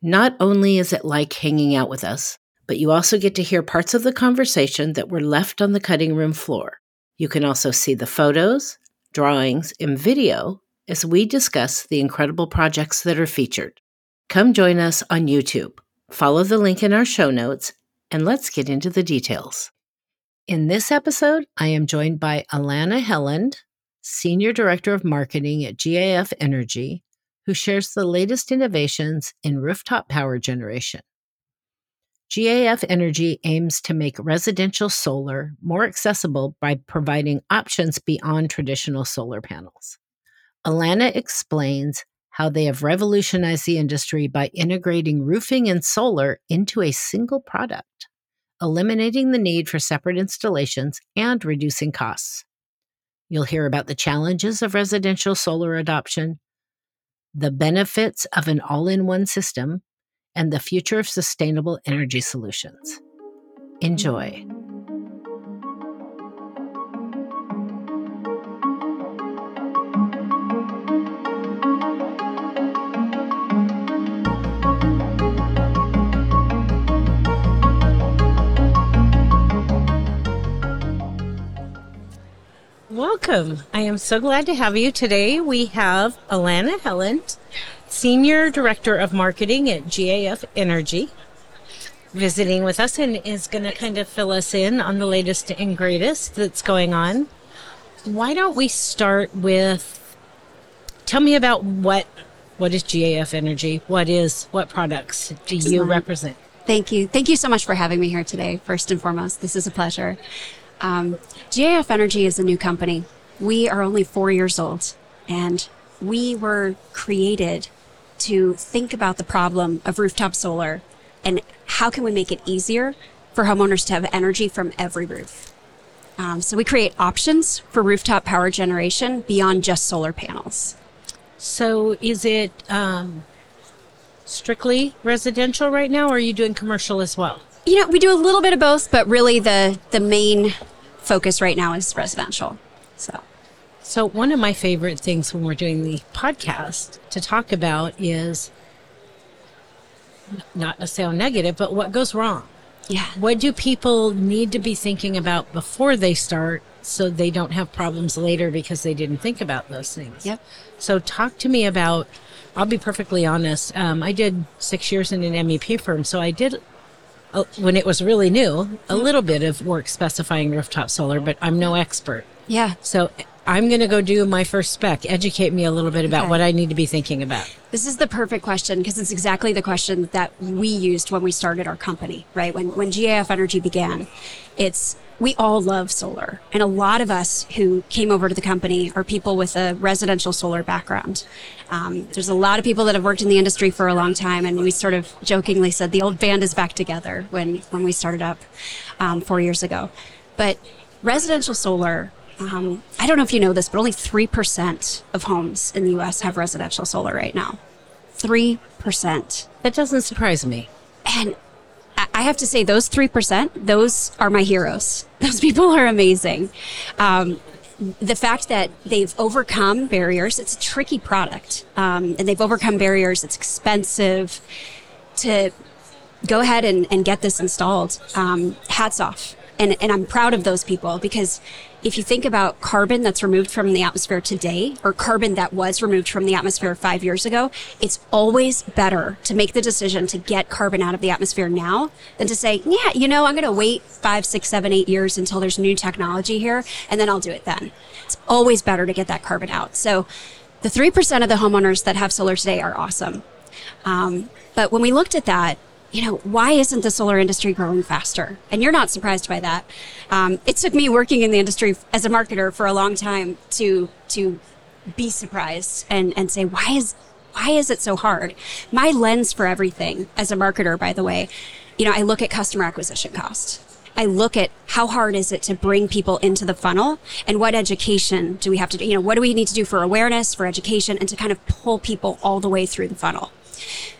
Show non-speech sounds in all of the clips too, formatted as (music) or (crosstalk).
Not only is it like hanging out with us, but you also get to hear parts of the conversation that were left on the cutting room floor. You can also see the photos, drawings, and video as we discuss the incredible projects that are featured. Come join us on YouTube. Follow the link in our show notes, and let's get into the details. In this episode, I am joined by Allana Helland, Senior Director of Marketing at GAF Energy, who shares the latest innovations in rooftop power generation. GAF Energy aims to make residential solar more accessible by providing options beyond traditional solar panels. Allana explains how they have revolutionized the industry by integrating roofing and solar into a single product, eliminating the need for separate installations and reducing costs. You'll hear about the challenges of residential solar adoption, the benefits of an all in one system, and the future of sustainable energy solutions. Enjoy. Welcome. I am so glad to have you today. We have Allana Helland, Senior Director of Marketing at GAF Energy, visiting with us and is going to kind of fill us in on the latest and greatest that's going on. Why don't we start with tell me about what what is GAF Energy? What is what products do you represent? Thank you. Thank you so much for having me here today. First and foremost, this is a pleasure. Um, GAF Energy is a new company. We are only four years old, and we were created to think about the problem of rooftop solar and how can we make it easier for homeowners to have energy from every roof. Um, so we create options for rooftop power generation beyond just solar panels. So is it um, strictly residential right now, or are you doing commercial as well? You know, we do a little bit of both, but really the the main focus right now is residential. So so, one of my favorite things when we're doing the podcast to talk about is not to sound negative, but what goes wrong. Yeah. What do people need to be thinking about before they start so they don't have problems later because they didn't think about those things? Yep. So, talk to me about, I'll be perfectly honest. Um, I did six years in an MEP firm, so I did uh, when it was really new, a little bit of work specifying rooftop solar, but I'm no expert. Yeah. So I'm going to go do my first spec. Educate me a little bit about okay. what I need to be thinking about. This is the perfect question because it's exactly the question that we used when we started our company, right? When when GAF Energy began, it's we all love solar. And a lot of us who came over to the company are people with a residential solar background. Um, there's a lot of people that have worked in the industry for a long time, and we sort of jokingly said the old band is back together when when we started up um, four years ago. But residential solar um, I don't know if you know this, but only 3% of homes in the US have residential solar right now. 3%. That doesn't surprise me. And I have to say, those 3%, those are my heroes. (laughs) Those people are amazing. Um, the fact that they've overcome barriers, it's a tricky product, um, and they've overcome barriers, it's expensive to go ahead and, and get this installed. Um, hats off. And, and I'm proud of those people because if you think about carbon that's removed from the atmosphere today or carbon that was removed from the atmosphere five years ago, it's always better to make the decision to get carbon out of the atmosphere now than to say, yeah, you know, I'm going to wait five, six, seven, eight years until there's new technology here and then I'll do it then. It's always better to get that carbon out. So the 3% of the homeowners that have solar today are awesome. Um, but when we looked at that, you know, why isn't the solar industry growing faster? And you're not surprised by that. Um, it took me working in the industry as a marketer for a long time to to be surprised and and say why is why is it so hard? My lens for everything as a marketer, by the way, you know, I look at customer acquisition cost. I look at how hard is it to bring people into the funnel and what education do we have to do? You know, what do we need to do for awareness, for education, and to kind of pull people all the way through the funnel.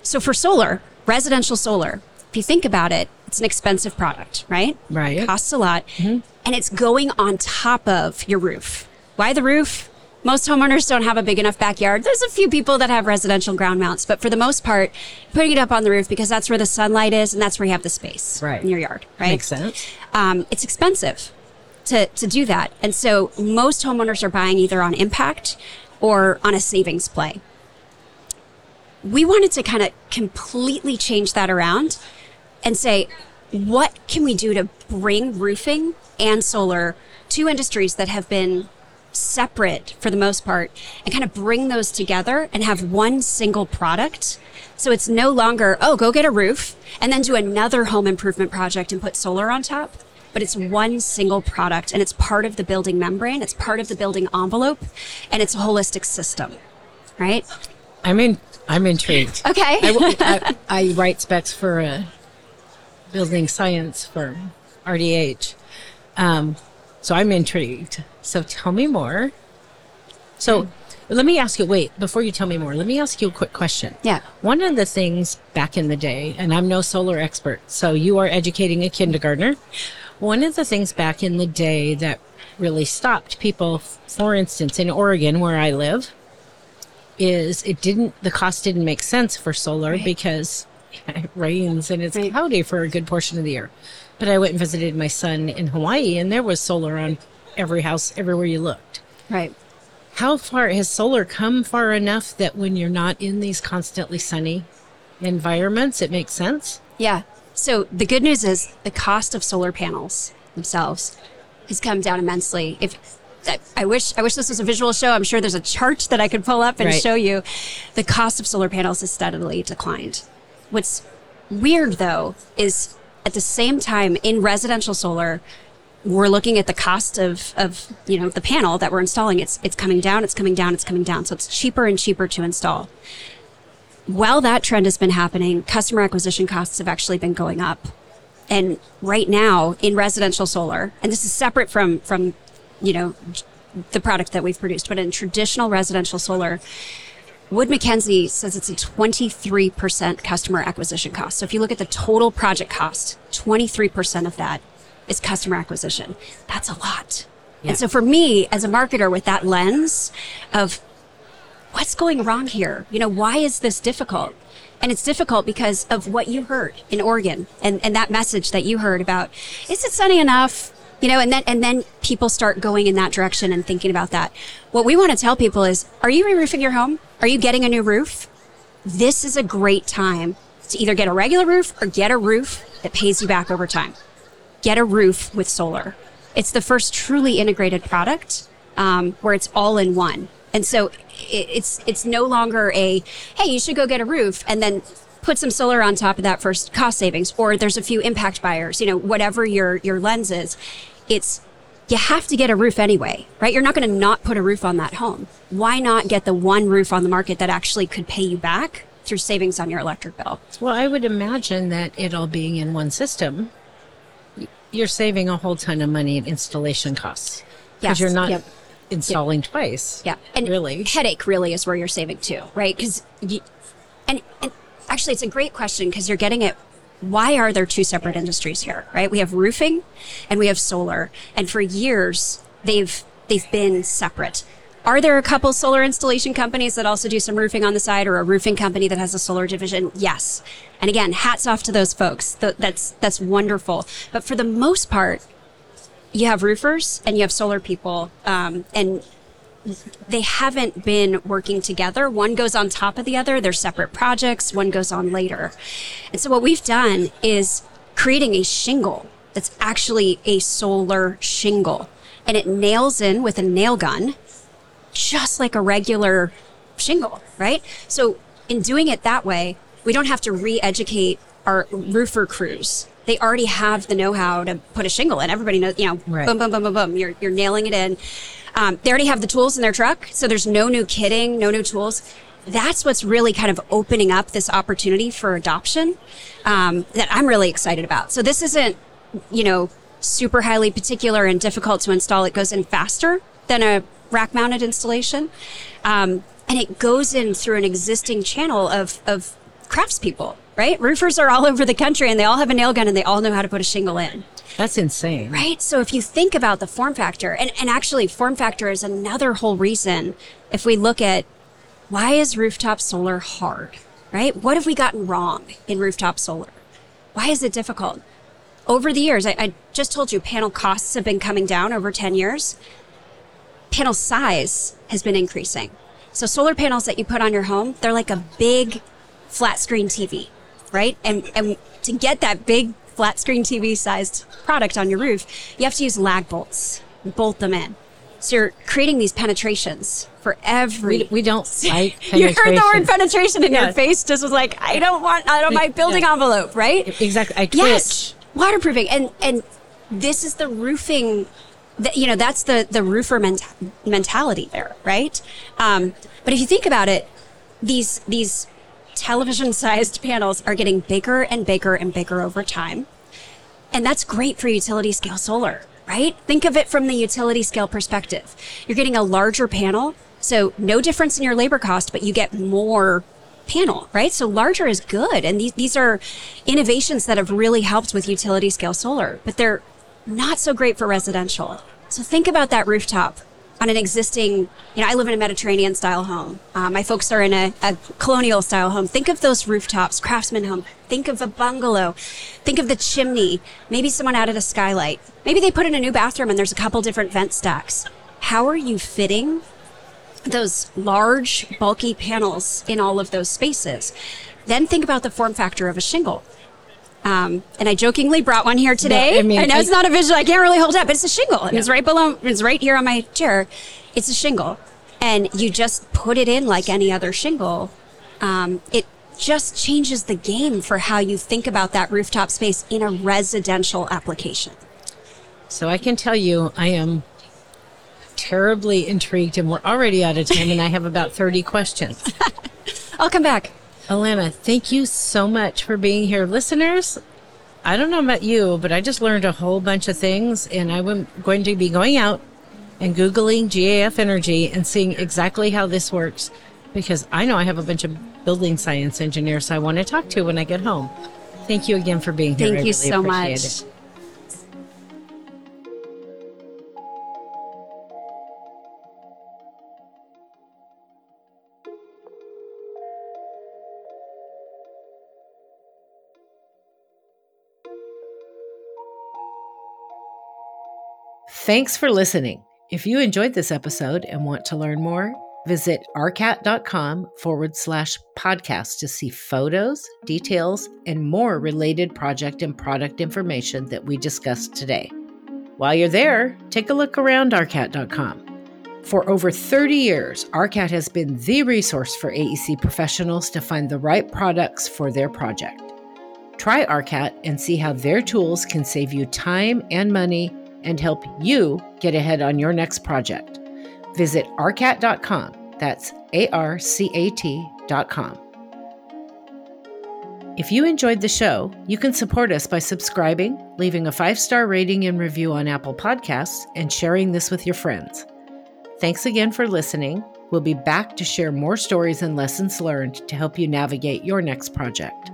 So for solar, residential solar, if you think about it, it's an expensive product, right? Right. It Costs a lot. And it's going on top of your roof. Why the roof? Most homeowners don't have a big enough backyard. There's a few people that have residential ground mounts, but for the most part, putting it up on the roof because that's where the sunlight is and that's where you have the space Right. in your yard, right? Makes sense. um, it's expensive to, to do that. And so most homeowners are buying either on impact or on a savings play. We wanted to kind of completely change that around and say, what can we do to bring roofing and solar, two industries that have been separate for the most part, and kind of bring those together and have one single product. So it's no longer, oh, go get a roof and then do another home improvement project and put solar on top. But it's one single product and it's part of the building membrane, it's part of the building envelope, and it's a holistic system, right? I'm in. I'm intrigued. Okay. I, I, I write specs for a building science firm, RDH. Um, so I'm intrigued. So tell me more. So let me ask you. Wait, before you tell me more, let me ask you a quick question. Yeah. One of the things back in the day, and I'm no solar expert, so you are educating a kindergartner. One of the things back in the day that really stopped people, for instance, in Oregon, where I live, is it didn't, the cost didn't make sense for solar because (laughs) it rains and it's Right. cloudy for a good portion of the year. But I went and visited my son in Hawaii, and there was solar on every house, everywhere you looked. Right. How far has solar come far enough that when you're not in these constantly sunny environments, it makes sense? Yeah. So the good news is the cost of solar panels themselves has come down immensely. If I- wish I wish this was a visual show. I'm sure there's a chart that I could pull up and Right. show you. The cost of solar panels has steadily declined. What's weird though is at the same time in residential solar, we're looking at the cost of, of you know the panel that we're installing. It's it's coming down, it's coming down, it's coming down. So it's cheaper and cheaper to install while that trend has been happening, customer acquisition costs have actually been going up. And right now in residential solar, and this is separate from from you know the product that we've produced, but in traditional residential solar, Wood Mackenzie says it's a 23% customer acquisition cost. So if you look at the total project cost, 23% of that is customer acquisition. That's a lot. Yeah. And so for me as a marketer with that lens of what's going wrong here? You know, why is this difficult? And it's difficult because of what you heard in Oregon and, and that message that you heard about, is it sunny enough? You know, and then, and then people start going in that direction and thinking about that. What we want to tell people is, are you re-roofing your home? Are you getting a new roof? This is a great time to either get a regular roof or get a roof that pays you back over time. Get a roof with solar. It's the first truly integrated product um, where it's all in one. And so it's it's no longer a hey you should go get a roof and then put some solar on top of that for cost savings or there's a few impact buyers you know whatever your your lens is it's you have to get a roof anyway right you're not going to not put a roof on that home why not get the one roof on the market that actually could pay you back through savings on your electric bill Well, I would imagine that it all being in one system, you're saving a whole ton of money in installation costs. Yes, Because you're not yep. installing twice. Yeah, and really. headache really is where you're saving too, right? Because and and actually, it's a great question because you're getting it. Why are there two separate industries here, right? We have roofing, and we have solar, and for years they've they've been separate. Are there a couple solar installation companies that also do some roofing on the side, or a roofing company that has a solar division? Yes. And again, hats off to those folks. Th- That's that's wonderful. But for the most part, you have roofers and you have solar people, um, and they haven't been working together. One goes on top of the other. They're separate projects. One goes on later. And so what we've done is creating a shingle that's actually a solar shingle and it nails in with a nail gun just like a regular shingle, right? So in doing it that way, we don't have to re-educate our roofer crews. They already have the know-how to put a shingle in. Everybody knows, you know, Right. boom, boom, boom, boom, boom. You're, you're nailing it in. Um, they already have the tools in their truck, so there's no new kitting, no new tools. that's what's really kind of opening up this opportunity for adoption um, that I'm really excited about. So this isn't, you know, super highly particular and difficult to install. It goes in faster than a rack mounted installation. Um, and it goes in through an existing channel of, of craftspeople, right? Roofers are all over the country and they all have a nail gun and they all know how to put a shingle in. That's insane. Right. So if you think about the form factor, and, and actually, form factor is another whole reason if we look at why is rooftop solar hard, right? What have we gotten wrong in rooftop solar? Why is it difficult? Over the years, I, I just told you panel costs have been coming down over 10 years. Panel size has been increasing. So solar panels that you put on your home, they're like a big flat screen TV, right? And, and to get that big flat screen TV sized product on your roof, you have to use lag bolts, bolt them in. So you're creating these penetrations for every. We, we don't (laughs) like You heard the word penetration and your face just was like, I don't want, I don't like building envelope, right? Exactly. I twitch. Yes, waterproofing, and and this is the roofing. That, you know, that's the the roofer ment- mentality there, right? Um, but if you think about it, these these television sized panels are getting bigger and bigger and bigger over time, and that's great for utility scale solar, right? Think of it from the utility scale perspective. You're getting a larger panel, so no difference in your labor cost, but you get more panel, right? So larger is good. And these, these are innovations that have really helped with utility scale solar, but they're not so great for residential. So think about that rooftop on an existing, you know, I live in a Mediterranean style home. Uh, my folks are in a, a colonial style home. Think of those rooftops, craftsman home. Think of a bungalow. Think of the chimney. Maybe someone added a skylight. Maybe they put in a new bathroom and there's a couple different vent stacks. How are you fitting those large, bulky panels in all of those spaces? Then think about the form factor of a shingle. Um, and I jokingly brought one here today. I mean, I know I- it's not a visual. I can't really hold it up, but it's a shingle. And It's right below. It's right here on my chair. It's a shingle, and you just put it in like any other shingle. Um, it just changes the game for how you think about that rooftop space in a residential application. So I can tell you, I am terribly intrigued, and we're already out of time, and I have about 30 questions. (laughs) I'll come back. Allana, thank you so much for being here. Listeners, I don't know about you, but I just learned a whole bunch of things, and I'm going to be going out and Googling GAF Energy and seeing exactly how this works because I know I have a bunch of building science engineers I want to talk to when I get home. Thank you again for being here. Thank I you really so much. it. Thanks for listening. If you enjoyed this episode and want to learn more, visit arcat.com forward slash podcast to see photos, details, and more related project and product information that we discussed today. While you're there, take a look around arcat.com. For over 30 years, ARCAT has been the resource for AEC professionals to find the right products for their project. Try ARCAT and see how their tools can save you time and money and help you get ahead on your next project. Visit arcat.com. That's A R C A T.com. If you enjoyed the show, you can support us by subscribing, leaving a five star rating and review on Apple Podcasts, and sharing this with your friends. Thanks again for listening. We'll be back to share more stories and lessons learned to help you navigate your next project.